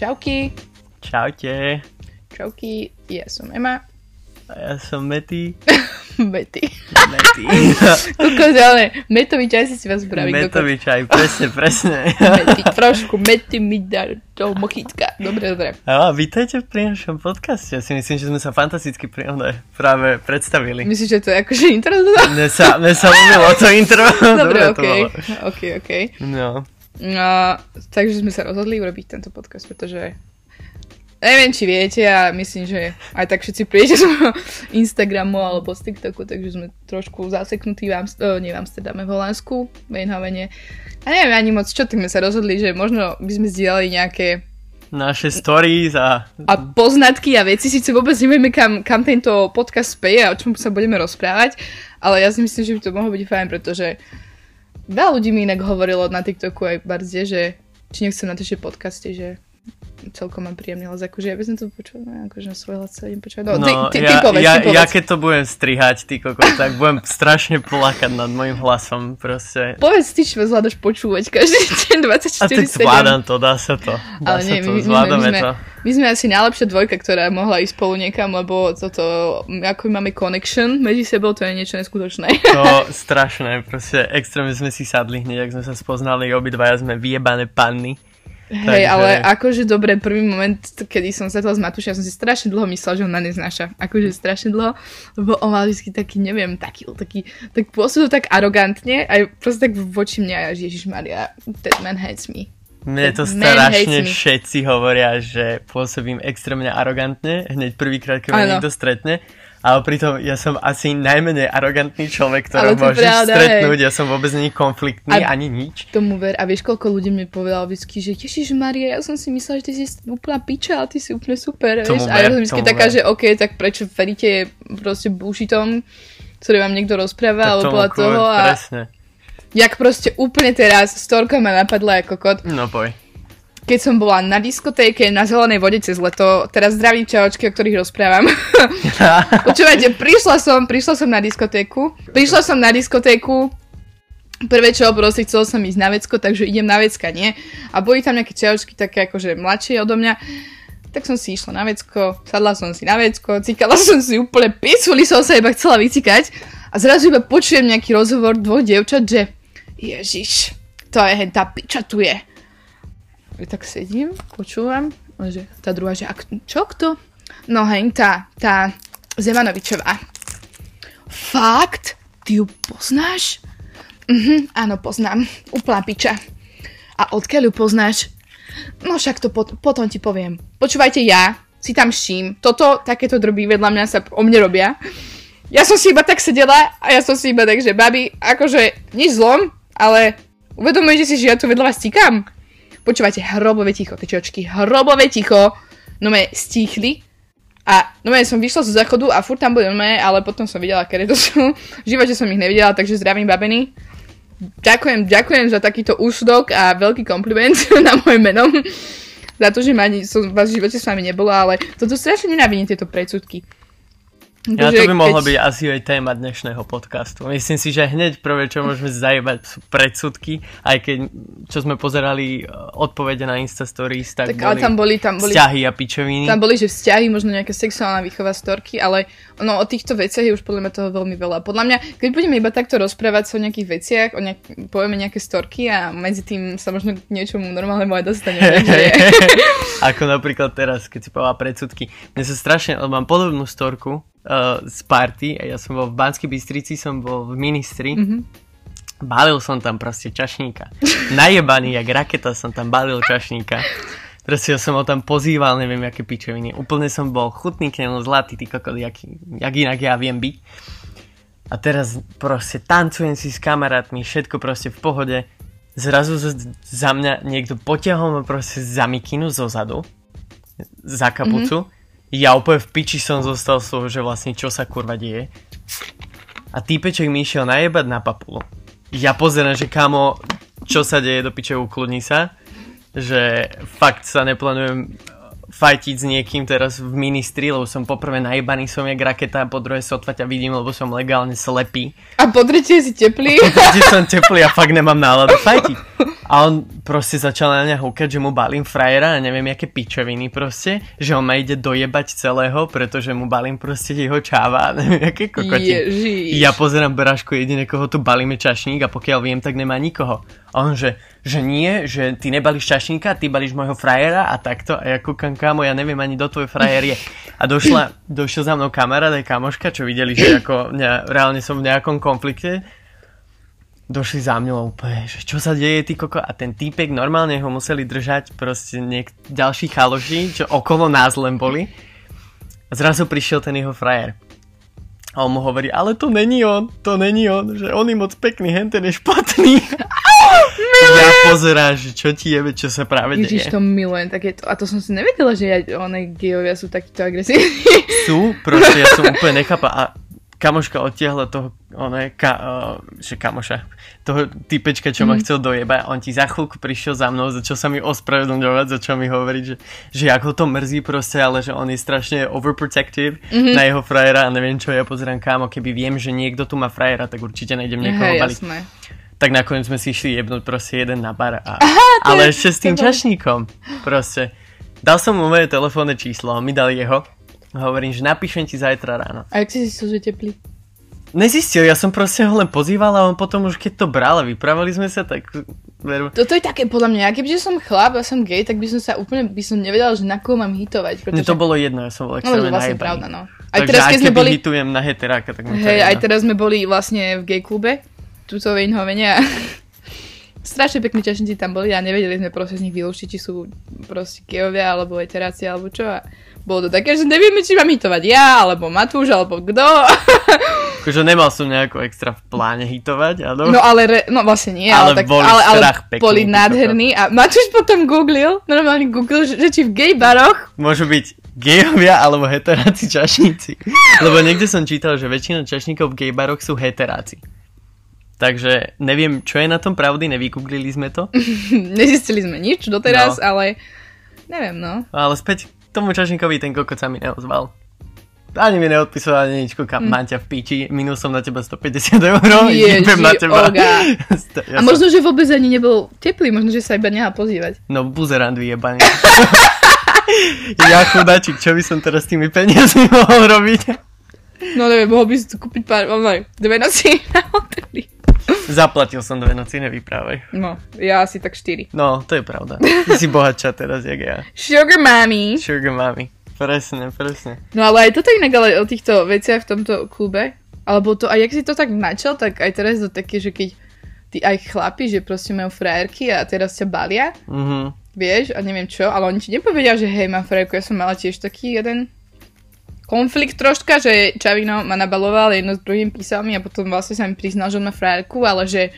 Čauky. Čaute. Čauky, ja som Ema. A ja som Mety. Mety. Mety. Kokos, ale metový čaj si si vás spraví. Metový čaj, presne, presne. Mety, trošku mety mi dá do mochitka. Dobre, dobre. A vítajte pri našom podcaste. Ja si myslím, že sme sa fantasticky pri, ne, práve predstavili. Myslíš, že to je akože intro? Mne sa, mne sa to intro. Dobre, to okej. bolo. Okej, okej. No. No, takže sme sa rozhodli urobiť tento podcast, pretože neviem, či viete a myslím, že aj tak všetci prídete z Instagramu alebo z TikToku, takže sme trošku zaseknutí v, Amst- oh, nie v Amsterdame, v Holandsku, v Eindhovene. A neviem ani moc čo, tak sme sa rozhodli, že možno by sme zdieľali nejaké Naše stories a... a poznatky a veci, síce vôbec nevieme, kam, kam tento podcast speje a o čom sa budeme rozprávať, ale ja si myslím, že by to mohlo byť fajn, pretože veľa ľudí mi inak hovorilo na TikToku aj bardzie, že či nechcem natáčať podcasty, že celkom mám príjemný hlas, akože ja by som to počula, no, akože na svoj hlas sa idem počúvať. No, ty, ty, ty ja, povedz, ja, ty povedz. ja keď to budem strihať, ty kokos, tak budem strašne plakať nad môjim hlasom, proste. Povedz ty, čo zvládaš počúvať každý deň A tak 24-7. zvládam to, dá sa to. Dá Ale sa nie, to, my, zvládame my, sme, to. my sme asi najlepšia dvojka, ktorá mohla ísť spolu niekam, lebo toto, ako máme connection medzi sebou, to je niečo neskutočné. To strašné, proste extrémne sme si sadli hneď, ak sme sa spoznali, obidvaja sme vyjebané panny. Hej, Takže- ale akože dobre, prvý moment, kedy som sa s Matúšom, ja som si strašne dlho myslela, že on ma neznáša. Akože strašne dlho, lebo on mal vždy taký, neviem, taký, taký, tak pôsobil tak arogantne, aj proste tak voči mňa, a Ježiš Maria, that man hates me. Mne to strašne všetci hovoria, že pôsobím extrémne arogantne, hneď prvýkrát, keď ma niekto stretne. Ale pritom ja som asi najmenej arogantný Ale človek, ktorého môžeš pravda, stretnúť. Ja som vôbec není konfliktný, A- ani nič. Tomu ver, a vieš, koľko ľudí mi povedalo vždy, že Ježiš Maria, ja som si myslela, že ty si úplná piča, ale ty si úplne super, Tomu vieš. a ja ver, som vždy tomu taká, ver. že OK, tak prečo veríte proste bullshitom, ktorý vám niekto rozpráva, Tak podľa kur, toho a Presne. jak proste úplne teraz storka ma napadla ako kot. No poj. Keď som bola na diskotéke na zelenej vode cez leto, teraz zdravím čaočky, o ktorých rozprávam. Počúvajte, prišla som, prišla som na diskotéku, prišla som na diskotéku, prvé čo, proste chcela som ísť na vecko, takže idem na vecka, nie? A boli tam nejaké čaočky také akože mladšie odo mňa, tak som si išla na vecko, sadla som si na vecko, cikala som si úplne pisuli, som sa iba chcela vycikať a zrazu iba počujem nejaký rozhovor dvoch dievčat, že Ježiš, to je tá piča tu je. Tak sedím, počúvam, a že tá druhá, že ak, čo kto? No hej, tá, tá Zemanovičová. Fakt? Ty ju poznáš? Mhm, áno, poznám. Úplná piča. A odkiaľ ju poznáš? No však to pot- potom ti poviem. Počúvajte, ja si tam ším. Toto, takéto drby vedľa mňa sa o mne robia. Ja som si iba tak sedela a ja som si iba tak, že babi, akože nič zlom, ale uvedomujete si, že ja tu vedľa vás tikám? Počúvajte, hrobové ticho, tečočky, hrobové ticho. No me stíchli a no som vyšla zo záchodu a furt tam boli no me, ale potom som videla, kedy to sú. V živote som ich nevidela, takže zdravím babeny. Ďakujem, ďakujem za takýto úsudok a veľký kompliment na moje meno. za to, že ma som vás v živote s vami nebola, ale toto strašne nenávidím tieto predsudky. Ja, to by mohlo byť asi aj téma dnešného podcastu. Myslím si, že hneď prvé, čo môžeme zajebať, sú predsudky, aj keď, čo sme pozerali e, odpovede na Insta Stories, tak, Tak, boli, ale tam boli, tam boli, vzťahy a pičoviny. tam boli, že vzťahy, možno nejaká sexuálna výchova storky, ale ono o týchto veciach je už podľa mňa toho veľmi veľa. Podľa mňa, keď budeme iba takto rozprávať sa o nejakých veciach, o nejak, povieme nejaké storky a medzi tým sa možno k niečomu normálnemu aj dostaneme. Ako napríklad teraz, keď si povedala predsudky. Mne sa strašne, mám podobnú storku uh, z party, a ja som bol v Banskej Bystrici, som bol v ministri. Mhm. Balil som tam proste čašníka. Najebaný, jak raketa som tam balil čašníka. Proste ja som ho tam pozýval, neviem, aké pičoviny. Úplne som bol chutný k nemu, zlatý, ty kokot, jak, jak inak ja viem byť. A teraz proste tancujem si s kamarátmi, všetko proste v pohode. Zrazu za mňa niekto potiahol ma proste za mikinu zo zadu, za kapucu. Ja úplne v piči som zostal z toho, že vlastne čo sa kurva deje. A týpeček mi išiel najebať na papulu. Ja pozerám, že kamo, čo sa deje do piče, ukludni sa. Že fakt sa neplánujem fajtiť s niekým teraz v ministri, lebo som poprvé najebaný som jak raketa, po druhé sotva ťa vidím, lebo som legálne slepý. A po tretie si teplý. Keď som teplý a fakt nemám náladu fajtiť. A on proste začal na mňa húkať, že mu balím frajera a neviem, aké pičoviny proste, že on ma ide dojebať celého, pretože mu balím proste jeho čáva a neviem, aké kokoti. Ježiš. Ja pozerám Braško, jediné, koho tu balíme čašník a pokiaľ viem, tak nemá nikoho. A on, že, že nie, že ty nebalíš čašníka, ty balíš môjho frajera a takto. A ja kúkam, kámo, ja neviem ani do tvoj frajer je. A došla, došiel za mnou kamarát aj kamoška, čo videli, že ako ne, reálne som v nejakom konflikte došli za mňou úplne, že čo sa deje, ty koko? A ten týpek normálne ho museli držať proste niek- ďalší chaloši, čo okolo nás len boli. A zrazu prišiel ten jeho frajer. A on mu hovorí, ale to není on, to není on, že on je moc pekný, hen ten je špatný. ja pozerám, že čo ti jebe, čo sa práve Ježiš, deje. to milujem takéto. A to som si nevedela, že ja, one gejovia sú takíto agresívni. Sú, proste ja som úplne nechápa. A kamoška odtiahla toho, ono je, ka, uh, že kamoša, toho typečka, čo ma Mhm. chcel dojebať, on ti za chvíľku prišiel za mnou, začal sa mi ospravedlňovať, začal mi hovoriť, že, že ako to mrzí proste, ale že on je strašne overprotective Mhm. na jeho frajera a neviem čo, ja pozerám kámo, keby viem, že niekto tu má frajera, tak určite nejdem niekoho Hej, baliť. jasné. Tak nakoniec sme si išli jebnúť proste jeden na bar. A, to ale je- ešte s tým čašníkom. Proste. Dal som mu moje telefónne číslo, on mi dal jeho. Hovorím, že napíšem ti zajtra ráno. A jak si zistil, že teplý? Nezistil, ja som proste ho len pozýval a on potom už keď to bral a vyprávali sme sa, tak... veru- Toto je také podľa mňa, kebyže som chlap a som gay, tak by som sa úplne, by som nevedela, že na koho mám hitovať. Mne to bolo jedno, ja som bol No, extrémne je vlastne najebaný. pravda, no. Aj Takže teraz, keď sme boli, hitujem na heteráka, tak hej, aj teraz sme boli vlastne v gay klube, tuto v Eindhovene a strašne pekní čašníci tam boli a nevedeli sme proste z nich vylúčiť, či sú proste gejovia, alebo heteráci, alebo čo. A bolo to také, že nevieme, či mám hitovať ja, alebo Matúš, alebo kto. Akože nemal som nejako extra v pláne hitovať, áno. No ale, re, no vlastne nie, Ale ale, tak, boli ale, ale boli nádherní a Matúš potom googlil, normálne googlil, že, že či v gay baroch Môžu byť gejovia alebo heteráci čašníci. Lebo niekde som čítal, že väčšina čašníkov v gejbaroch sú heteráci. Takže neviem, čo je na tom pravdy, nevygooglili sme to. nezistili sme nič doteraz, No. ale neviem no. Ale späť tomu čašníkovi ten kokot sa mi neozval. Ani mi neodpisoval ani nič, kúkam, mám ťa v piči, minul som na teba 150 eur, Ježi, idem na teba. Ja A možno, že vôbec ani nebol teplý, možno, že sa iba nehal pozývať. No buzerant vyjebaný. ja chudáčik, čo by som teraz s tými peniazmi mohol robiť? No neviem, mohol by si tu kúpiť pár, no, dve noci na hoteli. Zaplatil som dve noci, nevyprávaj. No, ja asi tak štyri. No, to je pravda. Ty si bohatča teraz, jak ja. Sugar mommy. Sugar mami. Presne, presne. No ale aj toto inak, ale o týchto veciach v tomto klube, alebo to, a jak si to tak načal, tak aj teraz to také, že keď tí aj chlapi, že proste majú frajerky a teraz ťa balia, Mhm. vieš, a neviem čo, ale oni ti nepovedia, že hej, mám frajerku, ja som mala tiež taký jeden konflikt troška, že Čavino ma nabaloval, jedno s druhým písal mi a potom vlastne sa mi priznal, že on má frajerku, ale že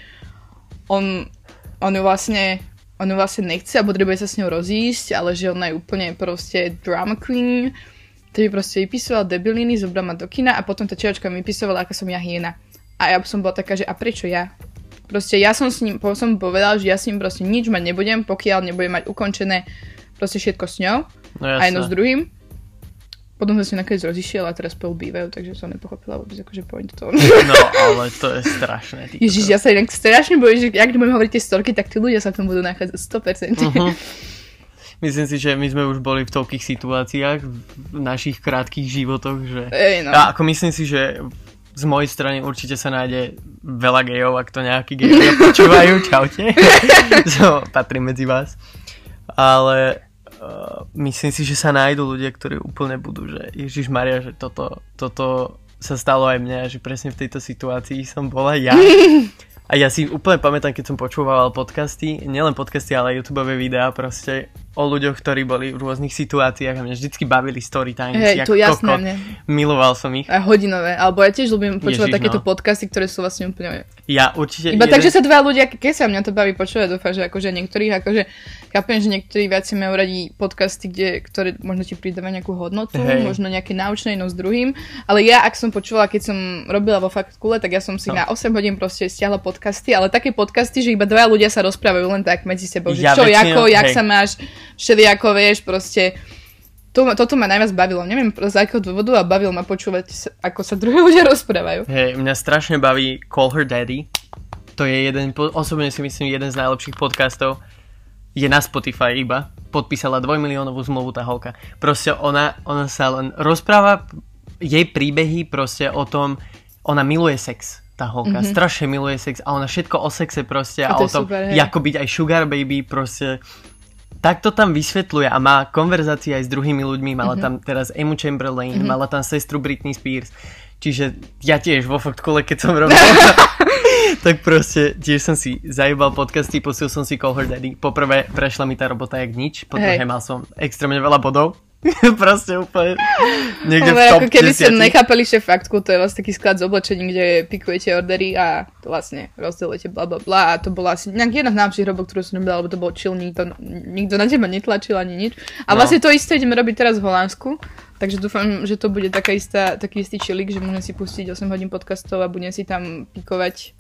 on, on ju vlastne on ju vlastne nechce a potrebuje sa s ňou rozísť, ale že ona je úplne proste drama queen, to proste vypisoval debiliny, zobral ma do kina a potom tá čiačka mi vypisovala, aká som ja hyena. A ja som bola taká, že a prečo ja? Proste ja som s ním, som povedal, že ja s ním proste nič mať nebudem, pokiaľ nebudem mať ukončené proste všetko s ňou No a jedno s druhým. Potom sa si nakoniec rozišiel a teraz spolu bývajú, takže som nepochopila vôbec akože point toho. No, ale to je strašné. Ty Ježiš, ja sa inak strašne bojím, že ak budem hovoriť tie storky, tak tí ľudia sa v tom budú nachádzať 100%. Mhm. Myslím si, že my sme už boli v toľkých situáciách v našich krátkých životoch, že... Ej, no. A ako myslím si, že z mojej strany určite sa nájde veľa gejov, ak to nejakí gejovia počúvajú, čaute. so, patrím medzi vás. Ale uh, myslím si, že sa nájdú ľudia, ktorí úplne budú, že Ježiš Maria, že toto, toto sa stalo aj mne, že presne v tejto situácii som bola ja. A ja si úplne pamätám, keď som počúval podcasty, nielen podcasty, ale YouTube videá proste o ľuďoch, ktorí boli v rôznych situáciách a mňa vždycky bavili story times. Hej, to jasné kokot. mne. Miloval som ich. A hodinové, alebo ja tiež ľúbim počúvať Ježiš, takéto no. podcasty, ktoré sú vlastne úplne... Ja určite... Iba tak, že sa dva ľudia kesia, mňa to baví počúvať, dúfam, že akože niektorých, akože chápem, že niektorí viac majú radi podcasty, kde, ktoré možno ti pridávajú nejakú hodnotu, Hej. možno nejaké náučné jedno s druhým, ale ja, ak som počúvala, keď som robila vo faktule, tak ja som si No. na 8 hodín proste stiahla podcasty, ale také podcasty, že iba dva ľudia sa rozprávajú len tak medzi sebou, že Ja čo, väčšinou- ako, jak hej. sa máš, všelijako, vieš, proste to, toto ma najviac bavilo. Neviem z akého dôvodu a bavilo ma počúvať, ako sa druhí ľudia rozprávajú. Hej, mňa strašne baví Call Her Daddy. To to je jeden, osobne si myslím, jeden z najlepších podcastov. Je na Spotify iba. Podpísala dvojmiliónovú zmluvu tá holka. Proste ona, ona sa len rozpráva jej príbehy proste o tom, ona miluje sex tá holka, mm-hmm. strašne miluje sex a ona všetko o sexe proste a, a o tom, super, ako byť aj sugar baby proste tak to tam vysvetľuje a má konverzácie aj s druhými ľuďmi, mala mm-hmm. tam teraz Emu Chamberlain, mm-hmm. mala tam sestru Britney Spears, čiže ja tiež vo fakt kole, keď som robil tak proste tiež som si zajebal podcasty, posil som si Call Her Daddy. Poprvé prešla mi tá robota jak nič, po druhé mal som extrémne veľa bodov. proste úplne niekde v top ako keby ste nechápali že faktku, to je vlastne taký sklad z oblečení, kde pikujete ordery a to vlastne rozdelujete bla bla bla a to bola asi nejaký jedna z najlepších robot, ktorú som robila, lebo to bol chill, nikto, nikto na teba netlačil ani nič. A no. vlastne to isté ideme robiť teraz v Holandsku, takže dúfam, že to bude taká istá, taký istý chillik, že môžem si pustiť 8 hodín podcastov a budem si tam pikovať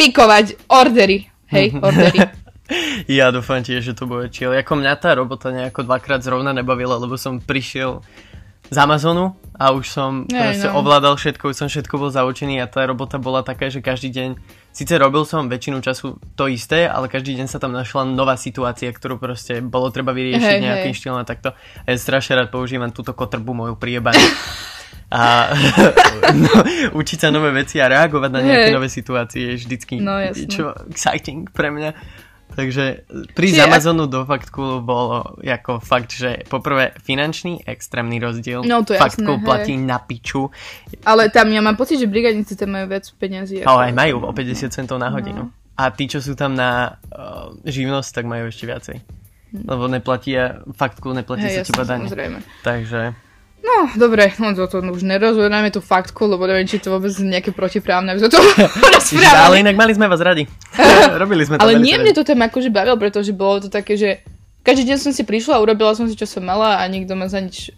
pikovať ordery. Hej, ordery. Ja dúfam tiež, že to bude chill. Ako mňa tá robota nejako dvakrát zrovna nebavila, lebo som prišiel z Amazonu a už som Aj, proste no. ovládal všetko, už som všetko bol zaučený a tá robota bola taká, že každý deň, síce robil som väčšinu času to isté, ale každý deň sa tam našla nová situácia, ktorú proste bolo treba vyriešiť hej, nejakým hej. štýlom a takto. A ja strašne rád používam túto kotrbu moju priebanú. a no, učiť sa nové veci a reagovať na nejaké hey. nové situácie je vždycky no, čo exciting pre mňa. Takže pri Čiže Amazonu do faktku bolo ako fakt, že poprvé finančný extrémny rozdiel. No to Faktku platí na piču. Ale tam ja mám pocit, že brigadníci tam majú viac peniazy. Ale aj majú o 50 centov na hodinu. No. A tí, čo sú tam na uh, živnosť, tak majú ešte viacej. Hm. Lebo neplatí, faktku neplatí hey, sa teba daň. Takže No, dobre, no to, to už nerozhodneme tú faktku, lebo neviem, či to vôbec nejaké protiprávne, aby sme to rozprávali. Ale inak mali sme vás radi. Robili sme to. Ale nie mne to tam akože bavil, pretože bolo to také, že každý deň som si prišla, urobila som si, čo som mala a nikto ma za nič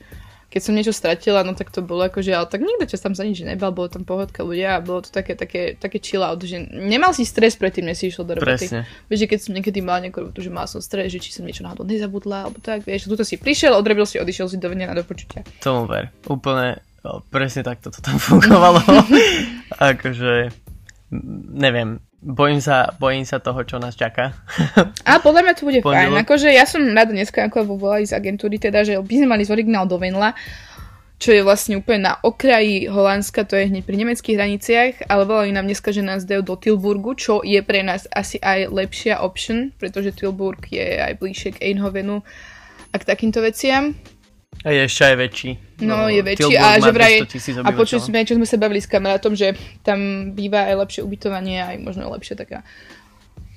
keď som niečo stratila, no tak to bolo že, ale tak nikto ťa tam za nič nebal, bolo tam pohodka ľudia a bolo to také, také, také chill out, že nemal si stres predtým, než si išiel do roboty. Presne. Vieš, že keď som niekedy mal nejakú robotu, že mal som stres, že či som niečo náhodou nezabudla, alebo tak, vieš, tuto si prišiel, odrobil si, odišiel si do na do počutia. Tomu ver, úplne, presne takto to tam fungovalo. akože, neviem, Bojím sa, bojím sa toho, čo nás čaká. A podľa mňa to bude fajn. Akože ja som rada dneska, ako volali z agentúry, teda, že by sme mali z originál do Venla, čo je vlastne úplne na okraji Holandska, to je hneď pri nemeckých hraniciach, ale volali nám dneska, že nás dajú do Tilburgu, čo je pre nás asi aj lepšia option, pretože Tilburg je aj bližšie k Eindhovenu a k takýmto veciam. A je ešte aj väčší. No, no je väčší a že vraj... A počuli sme, čo sme sa bavili s kamarátom, že tam býva aj lepšie ubytovanie, aj možno lepšie taká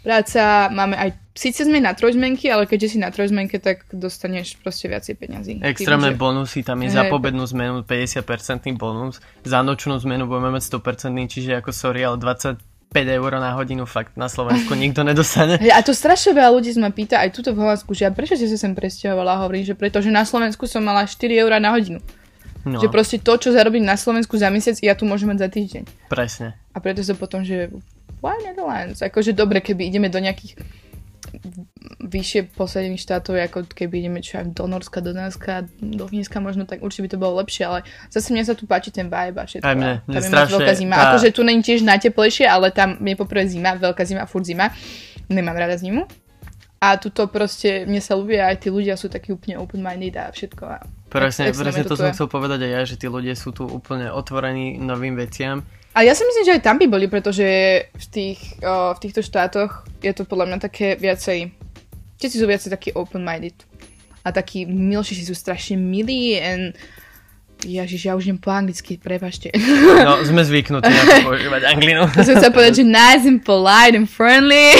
práca. Máme aj... Síce sme na trojzmenky, ale keďže si na trojzmenke, tak dostaneš proste viacej peňazí. Extrémne že... bonusy, tam je hey. za pobednú zmenu 50% bonus, za nočnú zmenu budeme mať 100%, čiže ako sorry, ale 20 5 eur na hodinu fakt na Slovensku nikto nedostane. A to strašne veľa ľudí ma pýta aj tuto v Holandsku, že ja prečo si sa sem presťahovala? Hovorím, že pretože na Slovensku som mala 4 eur na hodinu. No. Že proste to, čo zarobím na Slovensku za mesiac, ja tu môžem mať za týždeň. Presne. A preto sa potom, že why Netherlands? Akože dobre, keby ideme do nejakých vyššie posadených štátov, ako keby ideme čo aj do Norska, do Dánska, do Fínska možno, tak určite by to bolo lepšie, ale zase mne sa tu páči ten vibe a všetko. Aj mne, mne tam strašne, veľká zima. Tá... Akože tu není tiež najteplejšie, ale tam je poprvé zima, veľká zima, furt zima. Nemám rada zimu. A tuto proste, mne sa ľúbia, aj tí ľudia sú takí úplne open-minded a všetko. A presne, presne to, to som chcel povedať aj ja, že tí ľudia sú tu úplne otvorení novým veciam a ja si myslím, že aj tam by boli, pretože v, tých, o, v týchto štátoch je to podľa mňa také viacej, všetci sú viacej takí open-minded. A takí milší sú strašne milí and Ježiš, ja už nem po anglicky, prepašte. No, sme zvyknutí na to používať anglinu. Som chcel povedať, že nice and polite and friendly.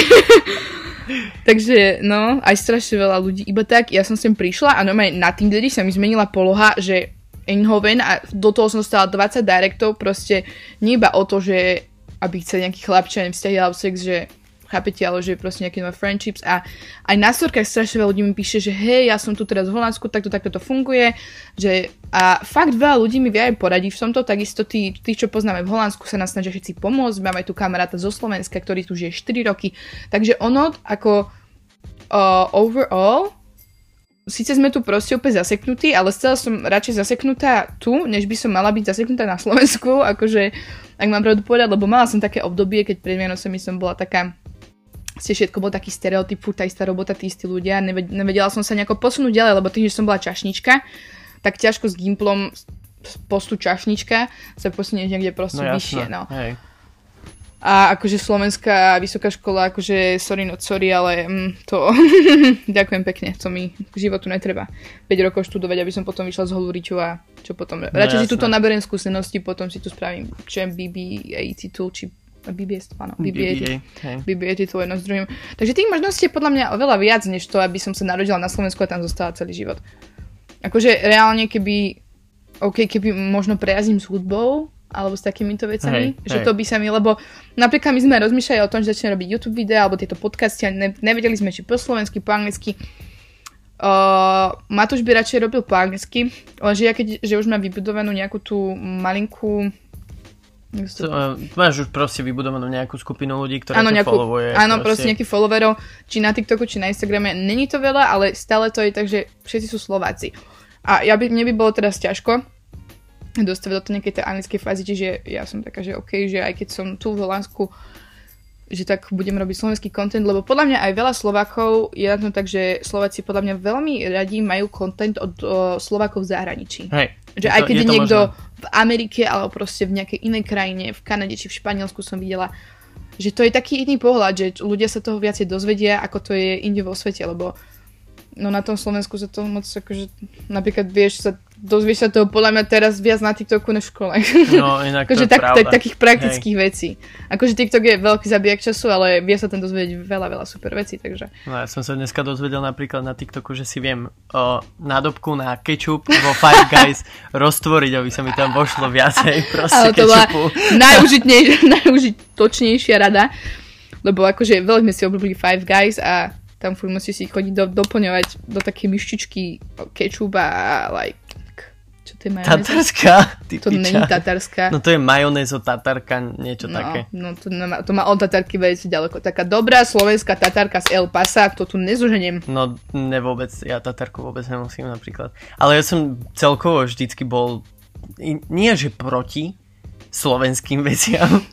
Takže, no, aj strašne veľa ľudí. Iba tak, ja som sem prišla a normálne na tým sa mi zmenila poloha, že Eindhoven a do toho som dostala 20 directov, proste nie iba o to, že aby chcel nejaký chlapčia vzťahy alebo sex, že chápete, ale že proste nejaké nové friendships. A aj na storkách strašne veľa ľudí mi píše, že hej, ja som tu teraz v Holandsku, takto, takto to funguje, že a fakt veľa ľudí mi vie aj poradiť v tomto, takisto tí, tí, čo poznáme v Holandsku, sa nás snažia všetci pomôcť, máme tu kamaráta zo Slovenska, ktorý tu žije 4 roky, takže ono ako uh, overall síce sme tu proste úplne zaseknutí, ale stále som radšej zaseknutá tu, než by som mala byť zaseknutá na Slovensku, akože, ak mám pravdu povedať, lebo mala som také obdobie, keď pred Vianocami som bola taká, ste všetko bol taký stereotyp, furt tá istá robota, tí istí ľudia, nevedela som sa nejako posunúť ďalej, lebo tým, že som bola čašnička, tak ťažko s Gimplom postu čašnička sa posunie niekde proste no, vyššie. No. Hej. A akože slovenská vysoká škola, akože sorry not sorry, ale mm, to ďakujem pekne, to mi k životu netreba. 5 rokov študovať, aby som potom vyšla z Holuriču a čo potom. No, Radšej si túto naberiem skúsenosti, potom si tu spravím, čo je BBA titul, či BBS, áno, BBA, BBA. BBA titul jedno s druhým. Takže tých možností je podľa mňa oveľa viac, než to, aby som sa narodila na Slovensku a tam zostala celý život. Akože reálne, keby, OK, keby možno prejazím s hudbou, alebo s takýmito vecami, hej, že hej. to by sa mi, lebo napríklad my sme rozmýšľali o tom, že začneme robiť YouTube videá alebo tieto podcasty a ne, nevedeli sme, či po slovensky, po anglicky. Uh, Matúš by radšej robil po anglicky, lenže ja keď, že už mám vybudovanú nejakú tú malinkú to, uh, máš už proste vybudovanú nejakú skupinu ľudí, ktorá ano, nejakú, followuje. Áno, proste. proste nejaký followerov, či na TikToku, či na Instagrame. Není to veľa, ale stále to je tak, že všetci sú Slováci. A ja by, mne by bolo teraz ťažko, dostaviť do tej nejakej tej anglickej fázy, čiže ja som taká, že OK, že aj keď som tu v Holandsku, že tak budem robiť slovenský content, lebo podľa mňa aj veľa Slovákov je na tom tak, že Slováci podľa mňa veľmi radi majú content od o, Slovákov v zahraničí. Hej. Že aj keď je, je niekto možné. v Amerike alebo proste v nejakej inej krajine, v Kanade či v Španielsku som videla, že to je taký iný pohľad, že ľudia sa toho viacej dozvedia, ako to je inde vo svete, lebo no na tom Slovensku sa to moc akože, napríklad vieš sa dozvieš sa toho podľa mňa teraz viac na TikToku než v škole. No, inak akože to tak, tak, takých praktických Hej. vecí. Akože TikTok je veľký zabijak času, ale vie sa tam dozvedieť veľa, veľa super vecí, takže. No ja som sa dneska dozvedel napríklad na TikToku, že si viem o nádobku na kečup vo Five Guys roztvoriť, aby sa mi tam vošlo viacej proste ale to kečupu. najužitočnejšia rada, lebo akože veľmi sme si obľúbili Five Guys a tam furt musíš si chodiť do, doplňovať do také myštičky kečup a like čo to je majonéza? Tatarská? to není tatarská. No to je majonézo tatarka, niečo no, také. No to, má, to má od tatarky veľmi ďaleko. Taká dobrá slovenská tatarka z El Pasa, to tu nezoženiem. No ne vôbec, ja tatarku vôbec nemusím napríklad. Ale ja som celkovo vždycky bol, nie že proti slovenským veciam,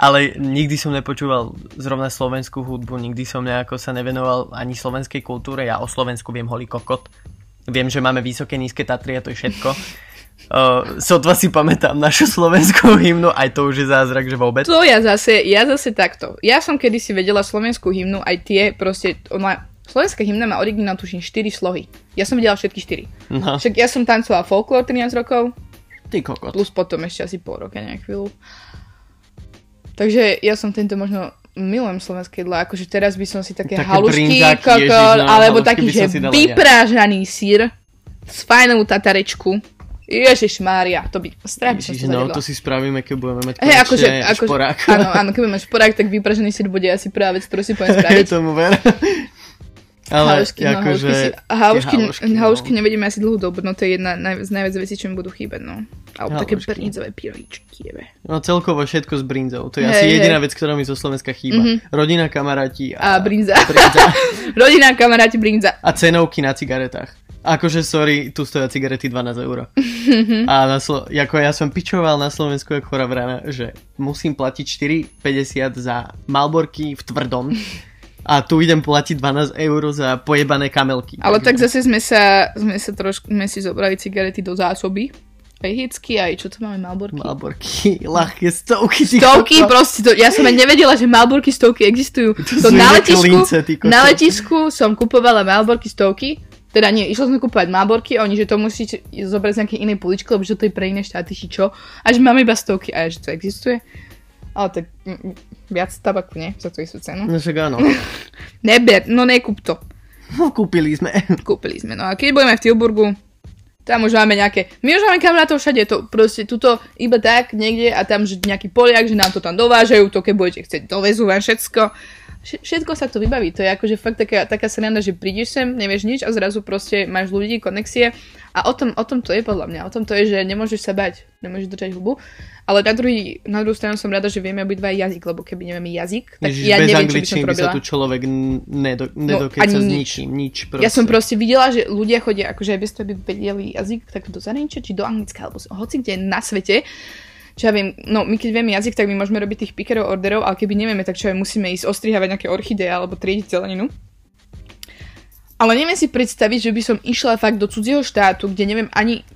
ale nikdy som nepočúval zrovna slovenskú hudbu, nikdy som nejako sa nevenoval ani slovenskej kultúre, ja o Slovensku viem holý kokot, Viem, že máme vysoké, nízke Tatry a to je všetko. Uh, sotva si pamätám našu slovenskú hymnu, aj to už je zázrak, že vôbec. To ja zase, ja zase takto. Ja som kedysi vedela slovenskú hymnu, aj tie proste, ona, slovenská hymna má originál tuším 4 slohy. Ja som vedela všetky 4. No. Však ja som tancovala folklór 13 rokov. Ty kokot. Plus potom ešte asi pol roka nejak chvíľu. Takže ja som tento možno milujem slovenské jedlo, akože teraz by som si také, také halušky, kokor, no, alebo taký, že vyprážaný sír s fajnou tatarečku. Ježiš Mária, to by strašne Ježiš, no, to si spravíme, keď budeme mať hey, akože, akože, šporák. Áno, áno, keď budeme mať šporák, tak vypražený sír bude asi prvá vec, ktorú si poviem spraviť. Tomu ver. Ale halušky, no, akože, halušky, halušky, no. halušky nevedíme asi dlhú dobu, no to je jedna z najviac vecí, čo mi budú chýbať, no. Alebo také brinzové pyrovičky, jebe. No celkovo všetko s brinzou, to je hey, asi jediná vec, ktorá mi zo Slovenska chýba. Mm-hmm. Rodina, kamaráti a, a brinza. brinza. Rodina, kamaráti, brinza. A cenovky na cigaretách. Akože sorry, tu stoja cigarety 12 eur. a na Slo- ako ja som pičoval na Slovensku ako chora vrana, že musím platiť 4,50 za Malborky v tvrdom a tu idem platiť 12 eur za pojebané kamelky. Ale tak zase sme sa, sme sa trošku, sme si zobrali cigarety do zásoby. Aj hitsky, aj čo to máme, Malborky? Malborky, ľahké stovky. Stovky, proste, to, ja som aj nevedela, že Malborky stovky existujú. To, to na, letisku, lince, na letisku som kupovala Malborky stovky, teda nie, išla som kúpovať Malborky, oni, že to musíte zobrať z nejakej inej poličky, lebo že to je pre iné štáty, či čo. A že máme iba stovky, a že to existuje. Ale tak m- viac tabaku, nie? Za to istú cenu. No však áno. Neber, no nekúp to. No kúpili sme. Kúpili sme. No a keď budeme v Tilburgu, tam už máme nejaké, my už máme kamarátov všade, to proste tuto iba tak niekde a tam, že nejaký poliak, že nám to tam dovážajú, to keď budete chcieť, dovezú vám všetko. Vš- všetko sa to vybaví. To je akože fakt taká, taká sranda, že prídeš sem, nevieš nič a zrazu proste máš ľudí, konexie a o tom, o tom to je podľa mňa. O tom to je, že nemôžeš sa bať, nemôžeš držať hubu. Ale na, druhý, na druhú stranu som rada, že vieme obidva jazyk, lebo keby nevieme jazyk, tak Ježiš, ja bez neviem, čo by som by sa tu človek nedo, nedokeca ani s nič. ničím. Nič proste. Ja som proste videla, že ľudia chodia, akože aj bez toho, aby vedeli jazyk, tak do zahraničia, či do Anglicka, alebo hoci kde na svete. Čo ja viem, no my keď vieme jazyk, tak my môžeme robiť tých pickerov orderov, ale keby nevieme, tak čo aj musíme ísť ostrihávať nejaké orchideje alebo triediť zeleninu. Ale neviem si predstaviť, že by som išla fakt do cudzieho štátu, kde neviem ani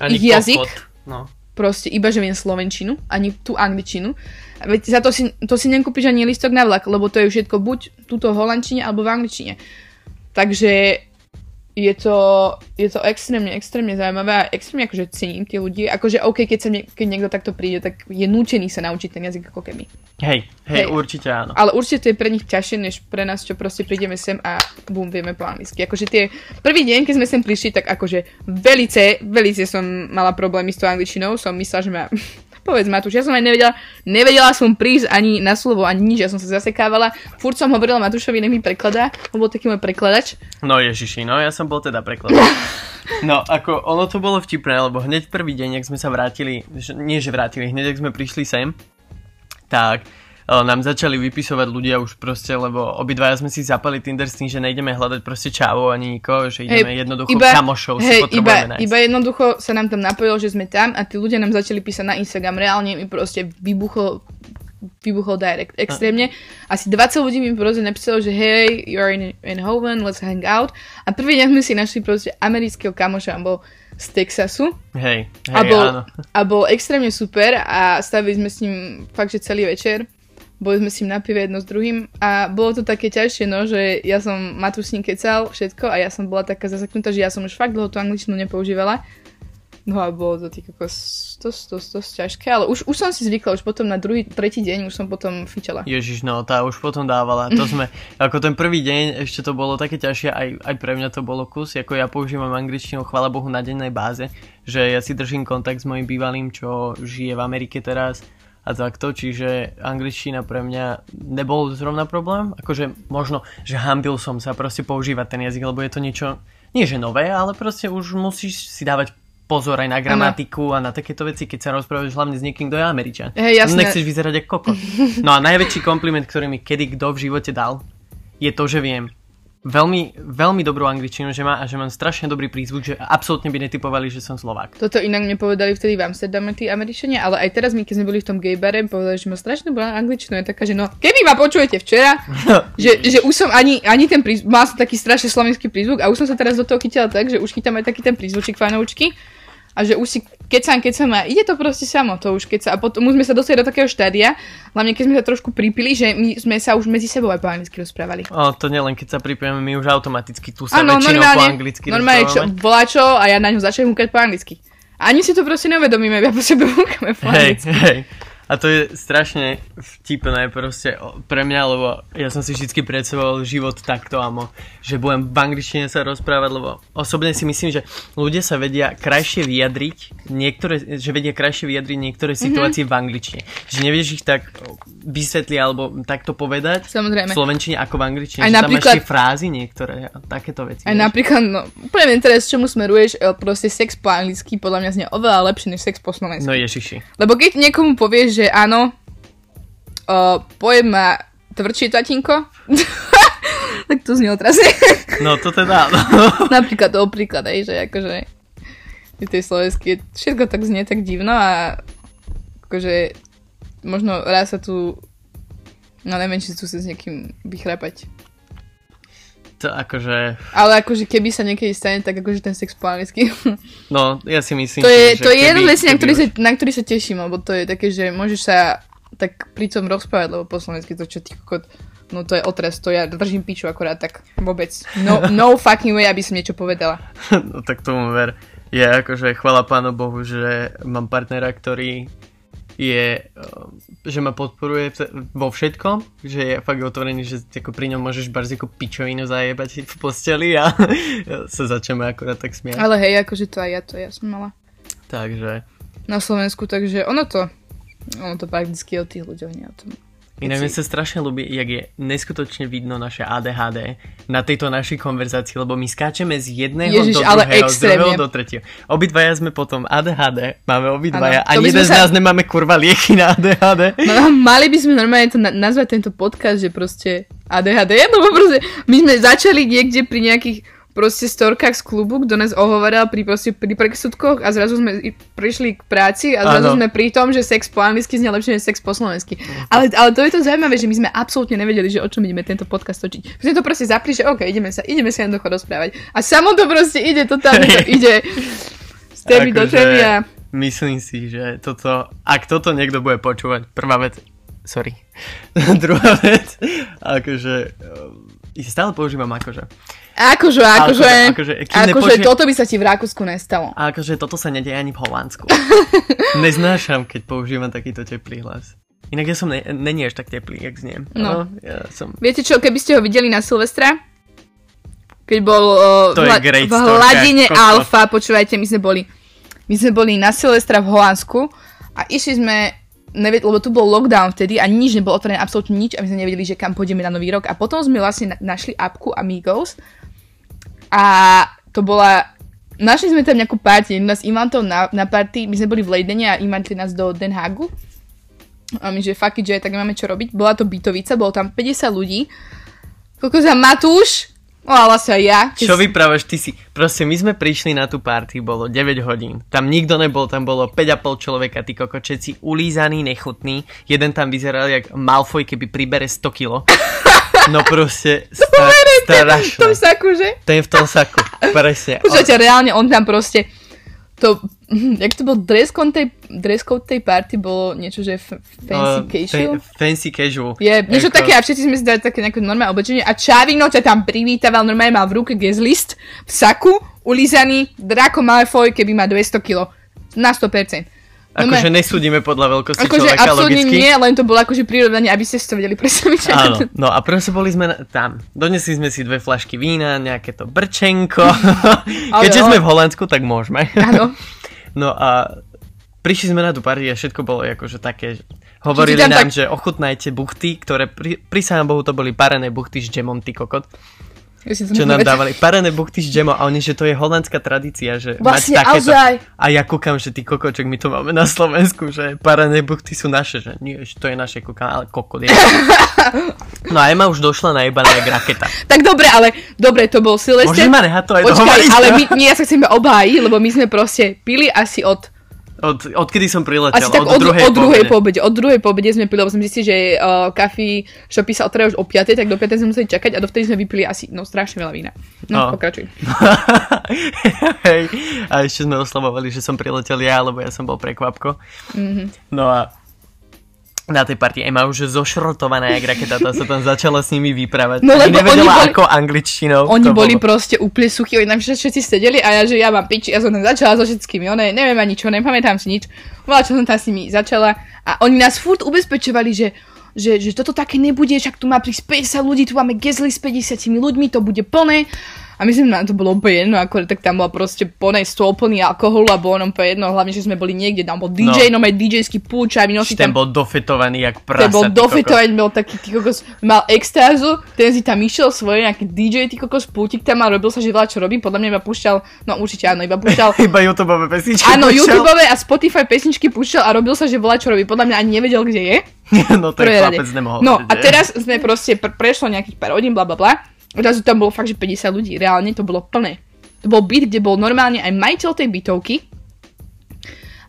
Ani ich jazyk? No. proste iba, že viem slovenčinu, ani tú angličinu. Veď za to si, to si nekúpiš ani listok na vlak, lebo to je všetko buď túto v holandčine alebo v angličtine. Takže je to, je to extrémne, extrémne zaujímavé a extrémne akože cením tie ľudí. Akože OK, keď, sa nie, keď niekto takto príde, tak je nútený sa naučiť ten jazyk ako keby. Hej, hej, Hej. určite áno. Ale určite to je pre nich ťažšie, než pre nás, čo proste prídeme sem a bum, vieme po anglicky. Akože tie prvý deň, keď sme sem prišli, tak akože velice, velice som mala problémy s tou angličtinou. Som myslela, že ma... Povedz Matúš, ja som aj nevedela, nevedela som prísť ani na slovo, ani nič, ja som sa zasekávala. Furt som hovorila Matúšovi, nech mi prekladá, on bol taký môj prekladač. No ježiši, no ja som bol teda prekladať. No, ako ono to bolo vtipné, lebo hneď prvý deň, ak sme sa vrátili, že, nie že vrátili, hneď ak sme prišli sem, tak nám začali vypisovať ľudia už proste, lebo obidvaja sme si zapali Tinder s tým, že nejdeme hľadať proste čávov ani nikoho, že ideme jednoducho kamošov si hej, iba, potrebujeme nájsť. iba jednoducho sa nám tam napojilo, že sme tam a tí ľudia nám začali písať na Instagram. Reálne mi proste vybuchol vybuchol direct extrémne. Asi 20 ľudí mi proste napísalo, že hej, you're in, in Hoven, let's hang out. A prvý deň sme si našli proste amerického kamoša, on bol z Texasu Hej, hej, a, bol, áno. a bol extrémne super a stavili sme s ním fakt, že celý večer. Boli sme s ním na pive jedno s druhým a bolo to také ťažšie, no, že ja som Matúš s ním kecal všetko a ja som bola taká zaseknutá, že ja som už fakt dlho tú angličtinu nepoužívala. No a bolo to ty kokos dosť, dosť, dosť ťažké, ale už, už som si zvykla, už potom na druhý, tretí deň už som potom fičala. Ježiš, no tá už potom dávala. To sme, ako ten prvý deň ešte to bolo také ťažšie, aj, aj pre mňa to bolo kus, ako ja používam angličtinu, chvála Bohu, na dennej báze, že ja si držím kontakt s mojim bývalým, čo žije v Amerike teraz a takto, čiže angličtina pre mňa nebol zrovna problém, akože možno, že hambil som sa proste používať ten jazyk, lebo je to niečo, nie že nové, ale proste už musíš si dávať pozor aj na gramatiku a na takéto veci, keď sa rozprávaš hlavne s niekým, kto je Američan. Hej, jasné. Nechceš vyzerať ako kokot. No a najväčší kompliment, ktorý mi kedy kto v živote dal, je to, že viem veľmi, veľmi dobrú angličtinu, že má a že mám strašne dobrý prízvuk, že absolútne by netypovali, že som Slovák. Toto inak mne povedali vtedy v Amsterdame tí Američania, ale aj teraz my, keď sme boli v tom gay bare, povedali, že má strašne dobrú angličtinu. Je taká, že no, keby ma počujete včera, že, že už som ani, ani ten prízvuk, mal som taký strašne slovenský prízvuk a už som sa teraz do toho chytila tak, že už chytám aj taký ten prízvučík fanoučky a že už si keď sa, keď sa má, ide to proste samo, to už keď sa, a potom už sme sa dostali do takého štádia, hlavne keď sme sa trošku pripili, že my sme sa už medzi sebou aj po anglicky rozprávali. O, to nielen keď sa pripojeme, my už automaticky tu sa Áno, väčšinou po normálne, anglicky normálne čo, volá čo a ja na ňu začnem húkať po anglicky. A ani si to proste neuvedomíme, ja po sebe húkame po Hej, anglicky. hej. A to je strašne vtipné proste pre mňa, lebo ja som si vždy predstavoval život takto, amo, že budem v angličtine sa rozprávať, lebo osobne si myslím, že ľudia sa vedia krajšie vyjadriť, niektoré, že vedia krajšie vyjadriť niektoré Mhm. situácie v angličtine. Že nevieš ich tak vysvetliť alebo takto povedať Samozrejme. v slovenčine ako v angličtine. Aj že napríklad- tam máš frázy niektoré a takéto veci. Aj vieš. napríklad, no, úplne teraz, čomu smeruješ, e, proste sex po anglicky podľa mňa znie oveľa lepšie než sex po slovensky. No ježiši. Lebo keď niekomu povieš, že áno, uh, pojem ma tvrdšie tatinko, tak to znie otrasne. No to teda. Napríklad to príklad, aj, že akože v tej slovensky všetko tak znie tak divno a akože možno raz sa tu no neviem, či tu sa s niekým vychrapať. To akože, Ale akože keby sa niekedy stane, tak akože ten sex po anglicky. no ja si myslím, to je, že to je jedna vec, na ktorý, už- sa, na ktorý sa teším, lebo to je také, že môžeš sa tak pri tom rozprávať, lebo po slovensky to čo ty kokot, no to je otres, to ja držím piču akorát tak vôbec. No, no fucking way, aby som niečo povedala. No tak tomu ver. Je akože chvala pánu Bohu, že mám partnera, ktorý je, eh, že ma podporuje vo všetkom, že je fakt otvorený, že ako pri ňom môžeš barzi ako pičovinu zajebať v posteli a sa začneme akorát tak smiať. Ale hej, akože to aj ja, to ja som mala Takže, na Slovensku, takže ono to, ono to prakticky o tých ľuďoch, nie o tom. Inak mi sa strašne ľúbi, jak je neskutočne vidno naše ADHD na tejto našej konverzácii, lebo my skáčeme z jedného Ježiš, do ale druhého, z druhého do tretieho. Obidvaja sme potom ADHD, máme obidvaja Áno, a jeden sme z sa- nás nemáme kurva lieky na ADHD. No, mali by sme normálne to na- nazvať tento podcast, že proste ADHD, lebo proste my sme začali niekde pri nejakých proste storkách z klubu, kto nás ohovoril pri, proste, pri predsudkoch a zrazu sme prišli k práci a zrazu Áno. sme pri tom, že sex po anglicky znie lepšie než sex po slovensky. Ale, ale to je to zaujímavé, že my sme absolútne nevedeli, že o čom ideme tento podcast točiť. My sme to proste zapli, že OK, ideme sa, ideme sa jednoducho rozprávať. A samo to proste ide, totálne to ide. Z teby do Akože teby a... Myslím si, že toto, ak toto niekto bude počúvať, prvá vec, sorry, druhá vec, akože, uh, stále používam akože. Akože, akože, Akože- akože, akože nepočuje- toto by sa ti v Rakúsku nestalo. A akože toto sa nedieje ani v Holandsku. Neznášam, keď používam takýto teplý hlas. Inak ja som ne, není až tak teplý, jak zniem. No. Áno, ja som... Viete čo, keby ste ho videli na Silvestra, keď bol uh, To v, hla- v storka, hladine kokos. Alfa, počúvajte, my sme boli my sme boli na Silvestra v Holandsku a išli sme, nevie, lebo tu bol lockdown vtedy a nič nebolo otvorené, absolútne nič a my sme nevedeli, že kam pôjdeme na nový rok a potom sme vlastne na- našli apku Amigos a to bola Našli sme tam nejakú party, nás Imantov na, na party, my sme boli v Leidene a Imantli nás do Den Hagu. A my, že fuck it, že tak nemáme čo robiť. Bola to bytovica, bolo tam 50 ľudí. Koľko za Matúš? O, ale sa ja. Čo vyprávaš, ty si... Proste my sme prišli na tú party, bolo 9 hodín. Tam nikto nebol, tam bolo 5,5 človeka, ty koko, všetci ulízaní, nechutní. Jeden tam vyzeral jak Malfoy, keby pribere 100 kilo. No proste stra- V tom strašné. saku, že? Ten v tom saku, presne. Počujete, reálne on tam proste to, jak to bol dress code tej, dress code tej party bolo niečo, že f- fancy Uh, casual. fa- fancy casual. Je, niečo Ako- také a všetci sme si dali také nejaké normálne oblečenie a Čávino ťa tam privítával, normálne mal v ruke guest list v saku, ulízaný, Draco Malfoy, keby má 200 kg. Na 100%. Akože nesúdime podľa veľkosti Akože človeka absolútne logicky. nie, len to bolo akože prirovnanie, aby ste si to vedeli predstaviť. Áno, no a proste boli sme tam. Donesli sme si dve flašky vína, nejaké to brčenko. Keďže sme v Holandsku, tak môžeme. Áno. No a prišli sme na tú party a všetko bolo akože také, hovorili nám, tak- že ochutnajte buchty, ktoré pri, prisahám Bohu to boli parené buchty s džemom, ty kokot. Ja si to Čo nám dávali. Parené buchty s džemom a oni, že to je holandská tradícia, že Vlastne, mať takéto. ozaj. A ja kúkam, že ty kokoček, my to máme na Slovensku, že parené buchty sú naše, že nie, že to je naše kúkam, ale kokot je. No a Ema už došla na jebaná jak raketa. Tak dobre, ale dobre, to bol Silvester. Môžeš ma nehať to aj Počkaj, ale my, nie, ja sa chcem iba obhájiť, lebo my sme proste pili asi od Od, odkedy som priletel, Asi tak od, od, druhej, od druhej po po obede. Od druhej po obede sme pili, lebo sme zistili, že uh, kafi shopy sa otvárajú už o 5, tak do 5 sme museli čakať a dovtedy sme vypili asi, no strašne veľa vína. No, No. pokračuj. Hej. A ešte sme oslavovali, že som priletel ja, lebo ja som bol prekvapko. Mhm. No a na tej partii Ema už zošrotovaná jak raketa, tá sa tam začala s nimi vyprávať. No, lebo nevedela oni boli- ako angličtinou. Oni to boli bolo. proste úplne suchí, oni nám všetci, sedeli a ja, že ja mám piči, ja som tam začala so všetkými, one, neviem ani čo, nepamätám si nič. Bola, čo som tam s nimi začala a oni nás furt ubezpečovali, že že, že toto také nebude, však tu má prísť 50 ľudí, tu máme gezli s 50 ľuďmi, to bude plné. A myslím, že to bolo úplne jedno, ako, tak tam bola proste plný stôl plný alkoholu a bolo nám úplne jedno, hlavne, že sme boli niekde, tam bol DJ, no, no aj DJský púč a my nosí Ten tam bol dofetovaný jak ten prasa. bol ty kokos. dofetovaný, bol taký, ty kokos, mal extázu, ten si tam išiel svoje, nejaký DJ, ty kokos, pútik tam a robil sa, že veľa čo robí, podľa mňa iba púšťal, no určite áno, iba púšťal, Iba YouTube pesničky. áno. YouTube a Spotify pesničky púšťal a robil sa, že volá čo robí, podľa mňa ani nevedel, kde je. no to je chlapec nemohol No vedieť, a teraz sme proste, pr- prešlo nejakých pár hodín, bla bla bla, odrazu tam bolo fakt, že 50 ľudí, reálne to bolo plné. To bol byt, kde bol normálne aj majiteľ tej bytovky,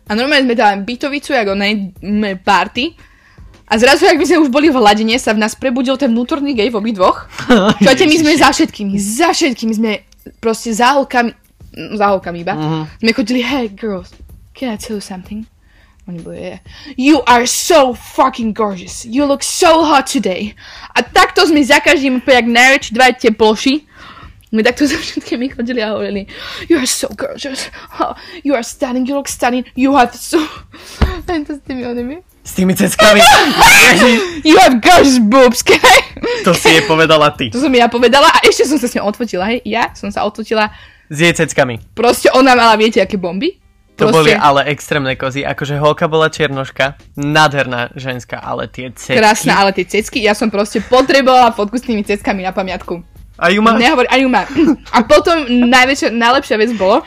a normálne sme dali bytovicu, ako na jednej party. A zrazu, ak by sme už boli v hladine, sa v nás prebudil ten vnútorný gej v obidvoch. Čujete, my sme za všetkými, za všetkými sme proste za holkami, za holkami iba. Mhm. Sme chodili, hey girls, can I tell you something? Oni. You are so fucking gorgeous. You look so hot today. A takto sme za každým jak najväčší dva teploši. My takto za všetkými chodili a hovorili You are so gorgeous. Oh, you are stunning. You look stunning. You have so... Len to s tými onými. S tými ceckami. You have gorgeous boobs, okay? to si je povedala ty. To som ja povedala a ešte som sa s ňou odfotila, hej, ja som sa odfotila. S jej ceckami. Proste ona mala, viete, aké bomby? To Proste- boli ale extrémne kozy. Akože holka bola čiernoška, nádherná ženská, ale tie cecky... Krásna, ale tie cecky, ja som proste potrebovala fotku s tými ceckami na pamiatku. A ju má... Nehovor, ani ju má. A potom najväčšia, najlepšia vec bolo,